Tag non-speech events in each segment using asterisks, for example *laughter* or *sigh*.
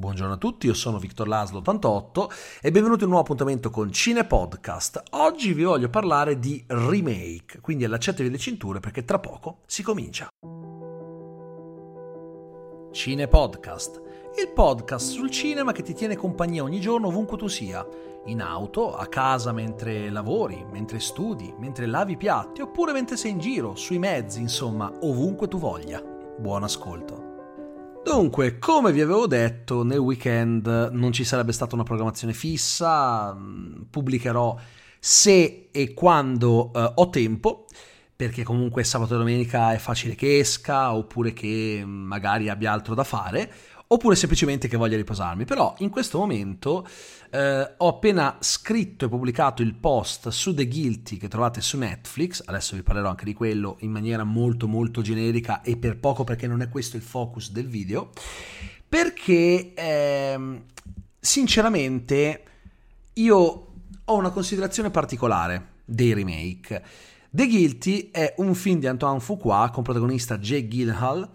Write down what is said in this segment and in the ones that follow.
Buongiorno a tutti, io sono Victor Laslo 88 e benvenuti a un nuovo appuntamento con Cine Podcast. Oggi vi voglio parlare di remake, quindi allacciatevi le cinture perché tra poco si comincia. Cine Podcast, il podcast sul cinema che ti tiene compagnia ogni giorno ovunque tu sia, in auto, a casa mentre lavori, mentre studi, mentre lavi i piatti oppure mentre sei in giro, sui mezzi, insomma, ovunque tu voglia. Buon ascolto. Dunque, come vi avevo detto, nel weekend non ci sarebbe stata una programmazione fissa, mm, pubblicherò se e quando eh, ho tempo, perché comunque sabato e domenica è facile che esca, oppure che mm, magari abbia altro da fare, oppure semplicemente che voglia riposarmi. Però in questo momento eh, ho appena scritto e pubblicato il post su The Guilty che trovate su Netflix, adesso vi parlerò anche di quello in maniera molto molto generica e per poco perché non è questo il focus del video, perché eh, sinceramente io ho una considerazione particolare dei remake. The Guilty è un film di Antoine Fuqua con protagonista Jake Gyllenhaal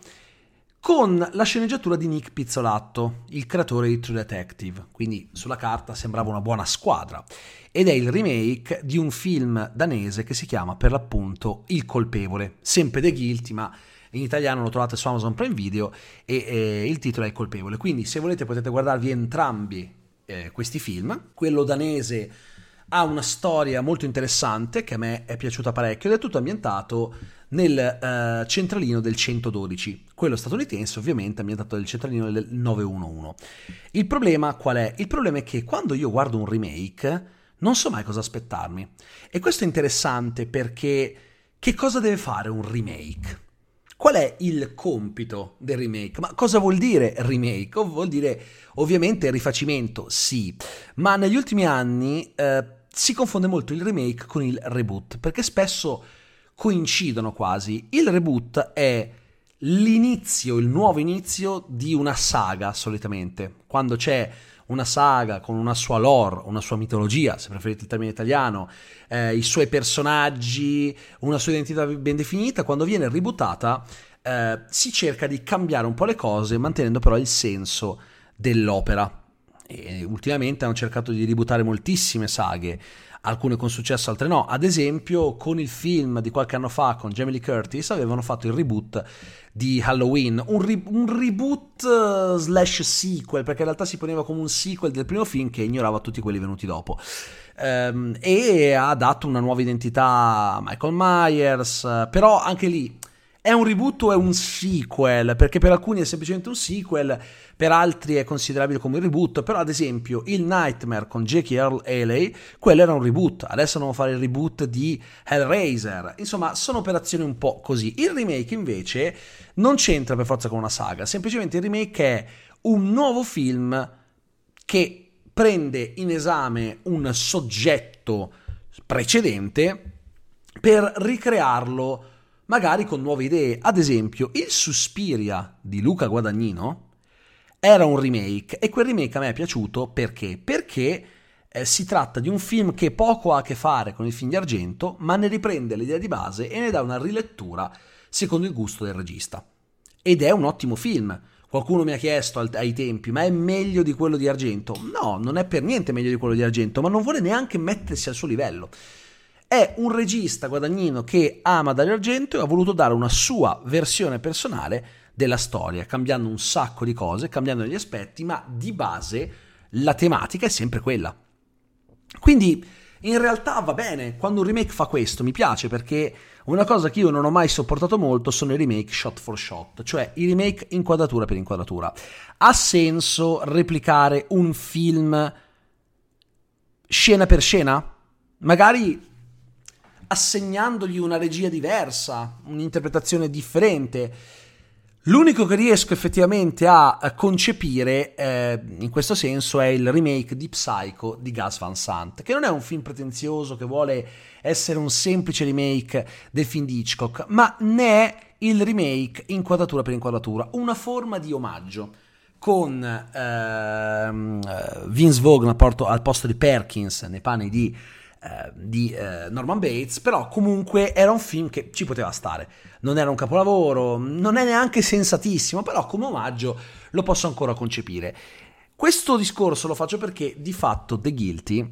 con la sceneggiatura di Nick Pizzolatto, il creatore di True Detective, quindi sulla carta sembrava una buona squadra, ed è il remake di un film danese che si chiama per l'appunto Il colpevole, sempre The Guilty, ma in italiano lo trovate su Amazon Prime Video e eh, il titolo è Il colpevole, quindi se volete potete guardarvi entrambi eh, questi film, quello danese ha una storia molto interessante che a me è piaciuta parecchio ed è tutto ambientato nel uh, centralino del 112. Quello statunitense ovviamente ambientato nel centralino del 911. Il problema qual è? Il problema è che quando io guardo un remake non so mai cosa aspettarmi. E questo è interessante perché che cosa deve fare un remake? Qual è il compito del remake? Ma cosa vuol dire remake? Vuol dire ovviamente rifacimento, sì, ma negli ultimi anni eh, si confonde molto il remake con il reboot, perché spesso coincidono quasi. Il reboot è l'inizio, il nuovo inizio di una saga solitamente, quando c'è una saga con una sua lore, una sua mitologia, se preferite il termine italiano, eh, i suoi personaggi, una sua identità ben definita, quando viene ributtata eh, si cerca di cambiare un po' le cose mantenendo però il senso dell'opera. E ultimamente hanno cercato di ributtare moltissime saghe, alcune con successo, altre no. Ad esempio, con il film di qualche anno fa con Jamie Lee Curtis avevano fatto il reboot di Halloween, un, re- un reboot uh, slash sequel, perché in realtà si poneva come un sequel del primo film che ignorava tutti quelli venuti dopo. Um, e ha dato una nuova identità a Michael Myers, uh, però anche lì è un reboot o è un sequel? Perché per alcuni è semplicemente un sequel, per altri è considerabile come un reboot, però ad esempio il Nightmare con Jackie Earl Haley, quello era un reboot, adesso andiamo a fare il reboot di Hellraiser, insomma sono operazioni un po' così. Il remake invece non c'entra per forza con una saga, semplicemente il remake è un nuovo film che prende in esame un soggetto precedente per ricrearlo magari con nuove idee. Ad esempio, il Suspiria di Luca Guadagnino era un remake e quel remake a me è piaciuto perché? Perché eh, si tratta di un film che poco ha a che fare con il film di argento, ma ne riprende l'idea di base e ne dà una rilettura secondo il gusto del regista. Ed è un ottimo film. Qualcuno mi ha chiesto ai tempi, ma è meglio di quello di argento? No, non è per niente meglio di quello di argento, ma non vuole neanche mettersi al suo livello. È un regista guadagnino che ama Dario Argento e ha voluto dare una sua versione personale della storia, cambiando un sacco di cose, cambiando gli aspetti, ma di base la tematica è sempre quella. Quindi in realtà va bene, quando un remake fa questo mi piace perché una cosa che io non ho mai sopportato molto sono i remake shot for shot, cioè i remake inquadratura per inquadratura. Ha senso replicare un film scena per scena? Magari assegnandogli una regia diversa, un'interpretazione differente. L'unico che riesco effettivamente a concepire eh, in questo senso è il remake di Psycho di Gus Van Sant, che non è un film pretenzioso che vuole essere un semplice remake del film di Hitchcock, ma ne è il remake inquadratura per inquadratura, una forma di omaggio con ehm, Vince Vaughn al posto di Perkins nei panni di eh, di eh, Norman Bates, però comunque era un film che ci poteva stare. Non era un capolavoro, non è neanche sensatissimo, però come omaggio lo posso ancora concepire. Questo discorso lo faccio perché di fatto The Guilty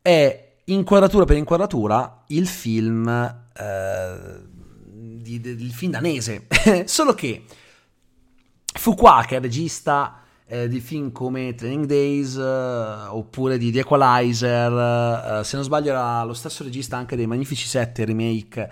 è inquadratura per inquadratura il film, eh, di, di, il film danese, *laughs* solo che Fuqua, che il regista eh, di film come Training Days eh, oppure di The Equalizer, eh, se non sbaglio era lo stesso regista anche dei Magnifici 7 remake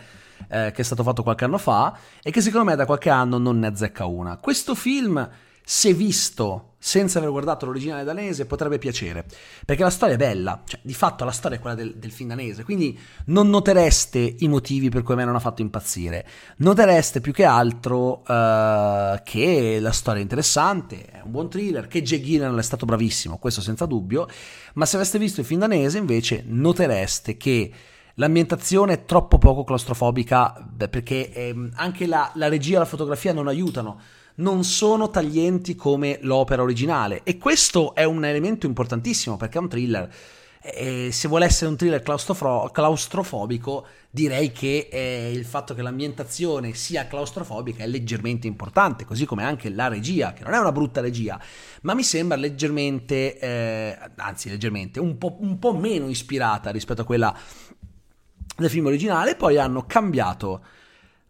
eh, che è stato fatto qualche anno fa e che secondo me da qualche anno non ne azzecca una. Questo film, se visto senza aver guardato l'originale danese, potrebbe piacere, perché la storia è bella, cioè di fatto la storia è quella del, del film danese, quindi non notereste i motivi per cui a me non ha fatto impazzire, notereste più che altro uh, che la storia è interessante, è un buon thriller, che Jay Gyllenhaal è stato bravissimo, questo senza dubbio, ma se aveste visto il film danese invece notereste che L'ambientazione è troppo poco claustrofobica perché ehm, anche la, la regia e la fotografia non aiutano non sono taglienti come l'opera originale e questo è un elemento importantissimo perché è un thriller. E se vuole essere un thriller claustrofo- claustrofobico, direi che eh, il fatto che l'ambientazione sia claustrofobica è leggermente importante, così come anche la regia, che non è una brutta regia, ma mi sembra leggermente, eh, anzi leggermente, un po', un po' meno ispirata rispetto a quella del film originale, poi hanno cambiato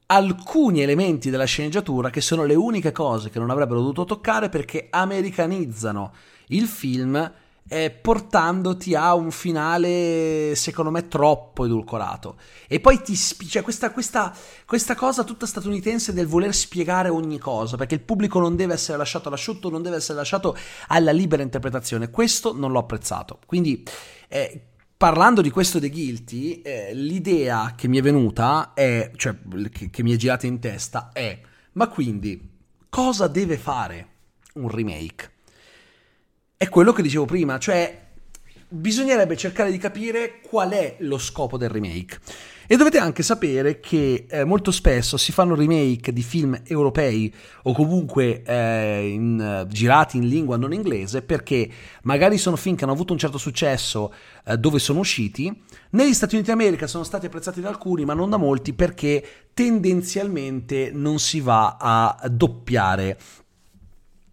alcuni elementi della sceneggiatura che sono le uniche cose che non avrebbero dovuto toccare perché americanizzano il film eh, portandoti a un finale secondo me troppo edulcorato. E poi ti spi- cioè questa, questa, questa cosa tutta statunitense del voler spiegare ogni cosa perché il pubblico non deve essere lasciato all'asciutto non deve essere lasciato alla libera interpretazione. Questo non l'ho apprezzato. Quindi eh, parlando di questo The Guilty, eh, l'idea che mi è venuta è, cioè che, che mi è girata in testa è, ma quindi cosa deve fare un remake? È quello che dicevo prima, cioè bisognerebbe cercare di capire qual è lo scopo del remake. E dovete anche sapere che eh, molto spesso si fanno remake di film europei o comunque eh, in, girati in lingua non inglese perché magari sono film che hanno avuto un certo successo eh, dove sono usciti. Negli Stati Uniti d'America sono stati apprezzati da alcuni, ma non da molti perché tendenzialmente non si va a doppiare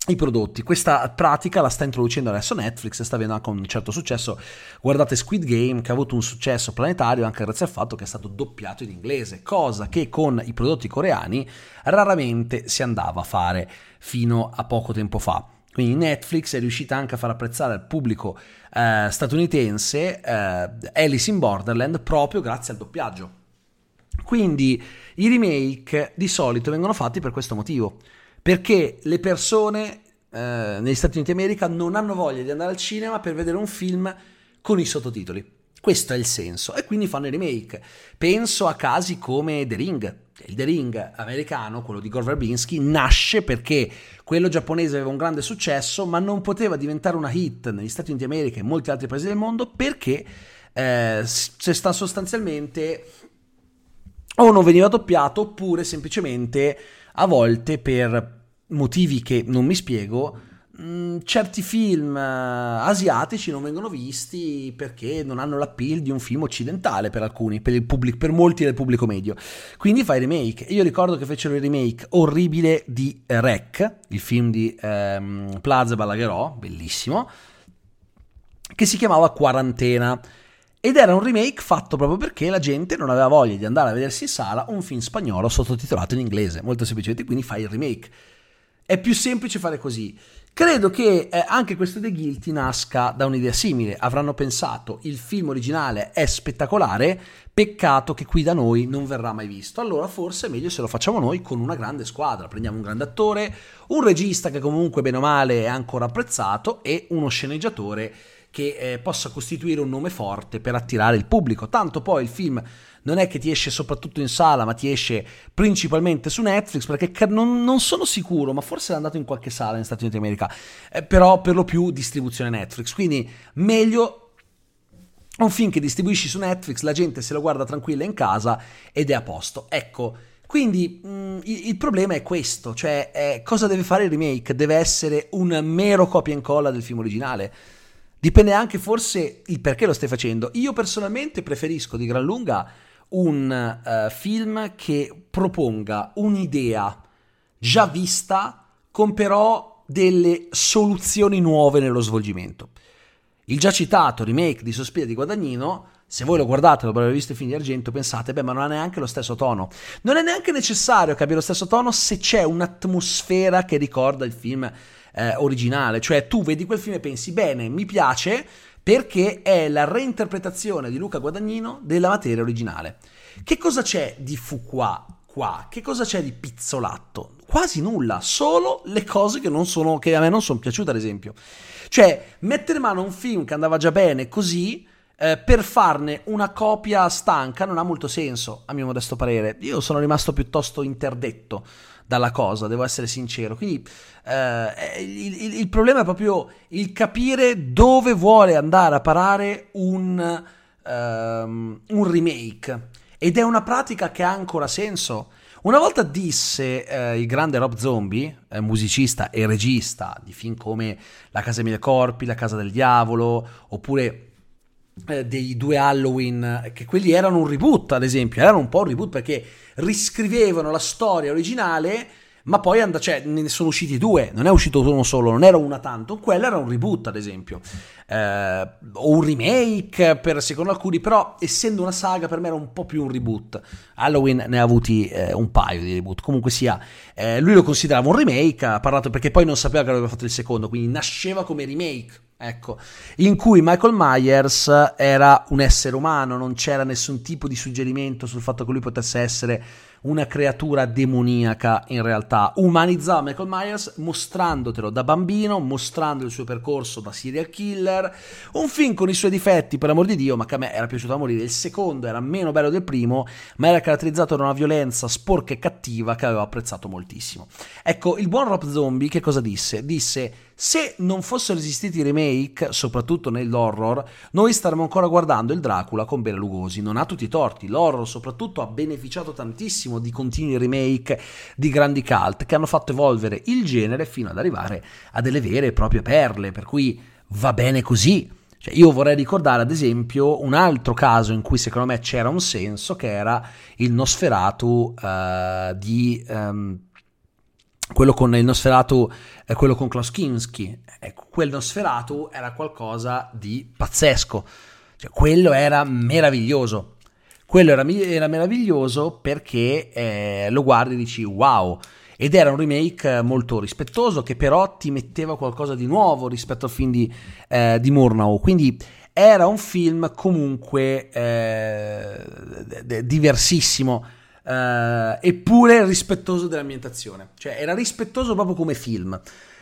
i prodotti. Questa pratica la sta introducendo adesso Netflix e sta avendo anche un certo successo. Guardate Squid Game che ha avuto un successo planetario anche grazie al fatto che è stato doppiato in inglese, cosa che con i prodotti coreani raramente si andava a fare fino a poco tempo fa. Quindi Netflix è riuscita anche a far apprezzare al pubblico eh, statunitense eh, Alice in Borderland proprio grazie al doppiaggio. Quindi i remake di solito vengono fatti per questo motivo perché le persone eh, negli Stati Uniti d'America non hanno voglia di andare al cinema per vedere un film con i sottotitoli. Questo è il senso e quindi fanno i remake. Penso a casi come The Ring. Il The Ring americano, quello di Gore Verbinski, nasce perché quello giapponese aveva un grande successo, ma non poteva diventare una hit negli Stati Uniti d'America e in molti altri paesi del mondo perché eh, se sta sostanzialmente o non veniva doppiato oppure semplicemente a volte per motivi che non mi spiego, mm, certi film uh, asiatici non vengono visti perché non hanno l'appeal di un film occidentale per alcuni, per, pubblico, per molti del pubblico medio. Quindi fai remake. Io ricordo che fecero il remake orribile di Rec, il film di um, Plaza Balaguerò, bellissimo, che si chiamava Quarantena. Ed era un remake fatto proprio perché la gente non aveva voglia di andare a vedersi in sala un film spagnolo sottotitolato in inglese. Molto semplicemente, quindi fai il remake. È più semplice fare così. Credo che eh, anche questo The Guilty nasca da un'idea simile. Avranno pensato il film originale è spettacolare, peccato che qui da noi non verrà mai visto. Allora forse è meglio se lo facciamo noi con una grande squadra. Prendiamo un grande attore, un regista che comunque bene o male è ancora apprezzato e uno sceneggiatore che eh, possa costituire un nome forte per attirare il pubblico. Tanto poi il film non è che ti esce soprattutto in sala, ma ti esce principalmente su Netflix, perché non, non sono sicuro, ma forse è andato in qualche sala negli Stati Uniti d'America, eh, però per lo più distribuzione Netflix, quindi meglio un film che distribuisci su Netflix, la gente se lo guarda tranquilla in casa ed è a posto. Ecco, quindi mh, mm, il, problema è questo, cioè eh, cosa deve fare il remake? Deve essere un mero copia e incolla del film originale? Dipende anche forse il perché lo stai facendo. Io personalmente preferisco di gran lunga un uh, film che proponga un'idea già vista con però delle soluzioni nuove nello svolgimento. Il già citato remake di Sospira di Guadagnino, se voi lo guardate, lo avete visto i film di argento, pensate, beh, ma non ha neanche lo stesso tono. Non è neanche necessario che abbia lo stesso tono se c'è un'atmosfera che ricorda il film eh, originale. Cioè, tu vedi quel film e pensi, bene, mi piace perché è la reinterpretazione di Luca Guadagnino della materia originale. Che cosa c'è di Fuqua qua? Che cosa c'è di pizzolatto? Quasi nulla, solo le cose che, sono, che a me non sono piaciute, ad esempio. Cioè, mettere in mano un film che andava già bene così eh, per farne una copia stanca non ha molto senso, a mio modesto parere. Io sono rimasto piuttosto interdetto dalla cosa, devo essere sincero. Quindi eh, il, il, il, problema è proprio il capire dove vuole andare a parare un, um, un remake. Ed è una pratica che ha ancora senso. Una volta disse eh, il grande Rob Zombie, eh, musicista e regista di film come La Casa Emilia Corpi, La Casa del Diavolo, oppure eh, dei due Halloween, che quelli erano un reboot, ad esempio, erano un po' un reboot perché riscrivevano la storia originale ma poi and- cioè, ne sono usciti due, non è uscito uno solo, non era una tanto, quello era un reboot ad esempio, eh, o un remake per secondo alcuni, però essendo una saga per me era un po' più un reboot, Halloween ne ha avuti eh, un paio di reboot, comunque sia, eh, lui lo considerava un remake, ha parlato perché poi non sapeva che aveva fatto il secondo, quindi nasceva come remake, ecco, in cui Michael Myers era un essere umano, non c'era nessun tipo di suggerimento sul fatto che lui potesse essere una creatura demoniaca in realtà. Umanizzava Michael Myers mostrandotelo da bambino, mostrando il suo percorso da serial killer. Un film con i suoi difetti, per amor di Dio, ma che a me era piaciuto a morire. Il secondo era meno bello del primo, ma era caratterizzato da una violenza sporca e cattiva che avevo apprezzato moltissimo. Ecco, il buon Rob Zombie che cosa disse? Disse se non fossero esistiti i remake, soprattutto nell'horror, noi staremmo ancora guardando il Dracula con Bela Lugosi. Non ha tutti i torti. L'horror, soprattutto, ha beneficiato tantissimo di continui remake di grandi cult che hanno fatto evolvere il genere fino ad arrivare a delle vere e proprie perle. Per cui va bene così. Cioè, io vorrei ricordare, ad esempio, un altro caso in cui secondo me c'era un senso, che era il Nosferatu uh, di. Um, quello con il Nosferatu, eh, quello con Klaus Kinski, ecco, quel Nosferatu era qualcosa di pazzesco, cioè, quello era meraviglioso, quello era, era meraviglioso perché eh, lo guardi e dici wow, ed era un remake molto rispettoso che però ti metteva qualcosa di nuovo rispetto al film di, eh, di Murnau, quindi era un film comunque eh, diversissimo eh, eppure rispettoso dell'ambientazione, cioè era rispettoso proprio come film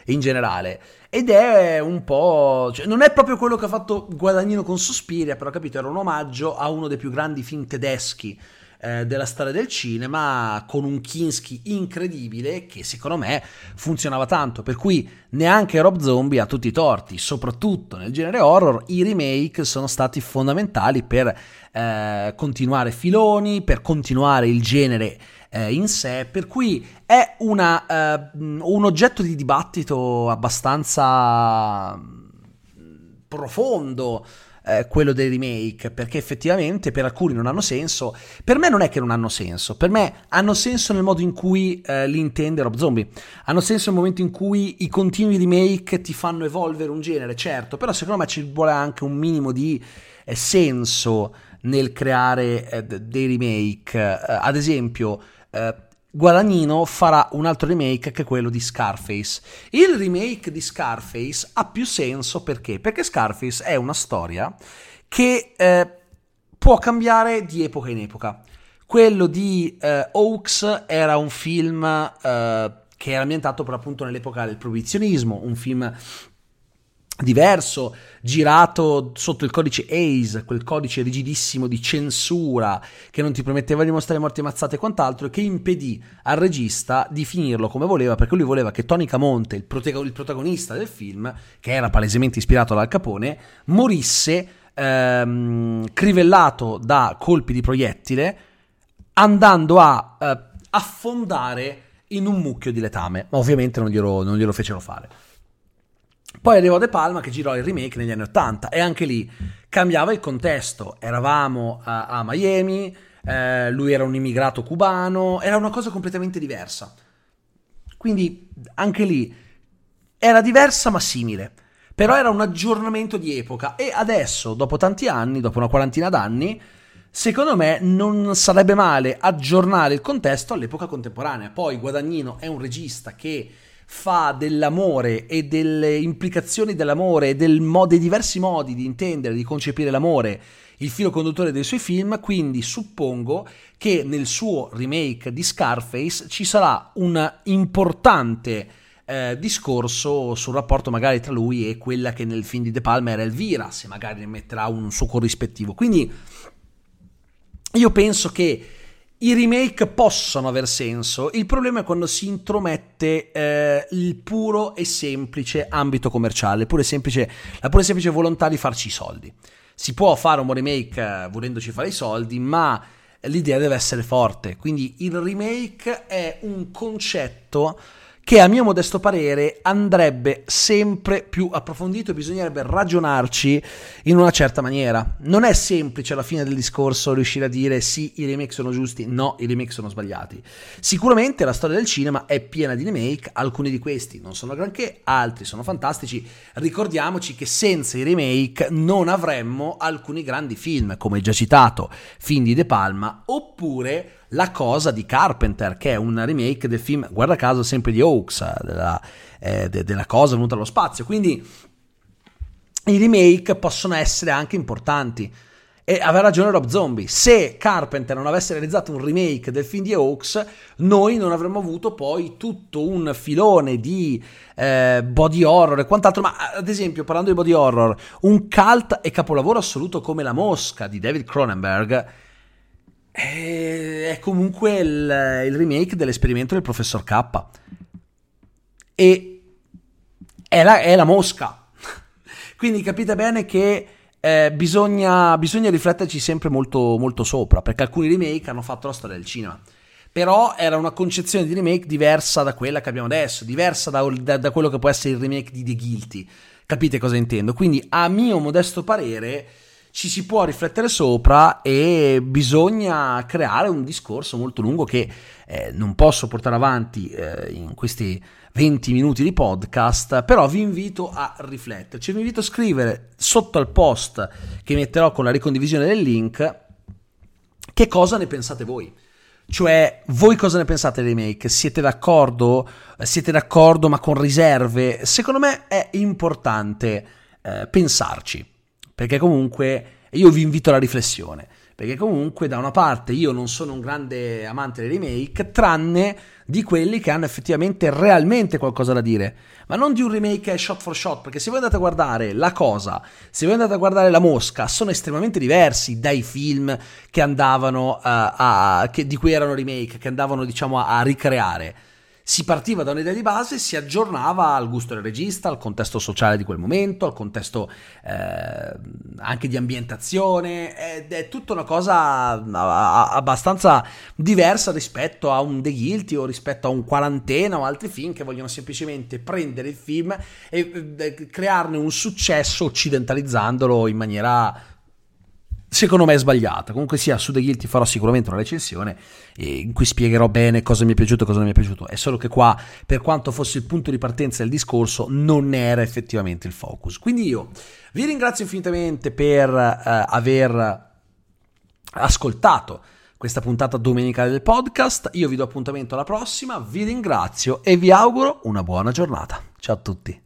in generale. Ed è un po' cioè, non è proprio quello che ha fatto Guadagnino con Sospiria però capito era un omaggio a uno dei più grandi film tedeschi eh, della storia del cinema con un Kinski incredibile che secondo me funzionava tanto. Per cui neanche Rob Zombie ha tutti i torti soprattutto nel genere horror. I remake sono stati fondamentali per eh, continuare filoni per continuare il genere eh, in sé, per cui è una, eh, un oggetto di dibattito abbastanza profondo eh, quello dei remake, perché effettivamente per alcuni non hanno senso. Per me non è che non hanno senso, per me hanno senso nel modo in cui eh, li intende Rob Zombie. Hanno senso nel momento in cui i continui remake ti fanno evolvere un genere, certo, però secondo me ci vuole anche un minimo di eh, senso nel creare eh, dei remake. Eh, ad esempio, Guadagnino farà un altro remake che è quello di Scarface. Il remake di Scarface ha più senso perché? Perché Scarface è una storia che eh, può cambiare di epoca in epoca. Quello di eh, Oaks era un film eh, che era ambientato per appunto nell'epoca del proibizionismo, un film diverso, girato sotto il codice ACE, quel codice rigidissimo di censura che non ti permetteva di mostrare morti ammazzate e quant'altro, che impedì al regista di finirlo come voleva, perché lui voleva che Tony Camonte, il, protago- il protagonista del film, che era palesemente ispirato dal Capone, morisse ehm, crivellato da colpi di proiettile, andando a eh, affondare in un mucchio di letame, ma ovviamente non glielo, non glielo fecero fare. Poi arrivò De Palma che girò il remake negli anni 80 e anche lì cambiava il contesto. Eravamo a, a Miami, eh, lui era un immigrato cubano, era una cosa completamente diversa. Quindi anche lì era diversa ma simile. Però era un aggiornamento di epoca e adesso, dopo tanti anni, dopo una quarantina d'anni, secondo me non sarebbe male aggiornare il contesto all'epoca contemporanea. Poi Guadagnino è un regista che fa dell'amore e delle implicazioni dell'amore e del mo- dei diversi modi di intendere, di concepire l'amore il filo conduttore dei suoi film, quindi suppongo che nel suo remake di Scarface ci sarà un importante eh, discorso sul rapporto magari tra lui e quella che nel film di De Palma era Elvira, se magari ne metterà un suo corrispettivo. Quindi io penso che i remake possono aver senso, il problema è quando si intromette eh, il puro e semplice ambito commerciale, pure semplice, la pura e semplice volontà di farci i soldi. Si può fare un remake eh, volendoci fare i soldi, ma l'idea deve essere forte. Quindi il remake è un concetto che a mio modesto parere andrebbe sempre più approfondito e bisognerebbe ragionarci in una certa maniera. Non è semplice alla fine del discorso riuscire a dire sì, i remake sono giusti, no, i remake sono sbagliati. Sicuramente la storia del cinema è piena di remake, alcuni di questi non sono granché, altri sono fantastici. Ricordiamoci che senza i remake non avremmo alcuni grandi film, come già citato, film di De Palma, oppure la cosa di Carpenter, che è una remake del film, guarda caso, sempre di Hawks, della, eh, de, della cosa venuta allo spazio. Quindi i remake possono essere anche importanti. E aveva ragione Rob Zombie. Se Carpenter non avesse realizzato un remake del film di Hawks, noi non avremmo avuto poi tutto un filone di eh, body horror e quant'altro. Ma ad esempio, parlando di body horror, un cult e capolavoro assoluto come La Mosca di David Cronenberg è comunque il, il remake dell'esperimento del professor K. E è la, è la mosca. *laughs* Quindi capite bene che eh, bisogna, bisogna, rifletterci sempre molto, molto sopra, perché alcuni remake hanno fatto la storia del cinema. Però era una concezione di remake diversa da quella che abbiamo adesso, diversa da, da, da quello che può essere il remake di The Guilty. Capite cosa intendo? Quindi, a mio modesto parere, ci si può riflettere sopra e bisogna creare un discorso molto lungo che eh, non posso portare avanti eh, in questi 20 minuti di podcast, però vi invito a rifletterci, vi invito a scrivere sotto al post che metterò con la ricondivisione del link che cosa ne pensate voi. Cioè, voi cosa ne pensate dei remake? Siete d'accordo? Siete d'accordo ma con riserve? Secondo me è importante eh, pensarci perché comunque io vi invito alla riflessione, perché comunque da una parte io non sono un grande amante dei remake, tranne di quelli che hanno effettivamente realmente qualcosa da dire, ma non di un remake shot for shot, perché se voi andate a guardare La Cosa, se voi andate a guardare La Mosca, sono estremamente diversi dai film che andavano uh, a, che, di cui erano remake, che andavano diciamo a, a ricreare si partiva da un'idea di base, si aggiornava al gusto del regista, al contesto sociale di quel momento, al contesto eh, anche di ambientazione, ed è tutta una cosa abbastanza diversa rispetto a un The Guilty o rispetto a un Quarantena o altri film che vogliono semplicemente prendere il film e eh, crearne un successo occidentalizzandolo in maniera secondo me è sbagliata. Comunque sia, su The Guilty farò sicuramente una recensione in cui spiegherò bene cosa mi è piaciuto e cosa non mi è piaciuto. È solo che qua, per quanto fosse il punto di partenza del discorso, non era effettivamente il focus. Quindi io vi ringrazio infinitamente per uh, aver ascoltato questa puntata domenicale del podcast. Io vi do appuntamento alla prossima, vi ringrazio e vi auguro una buona giornata. Ciao a tutti.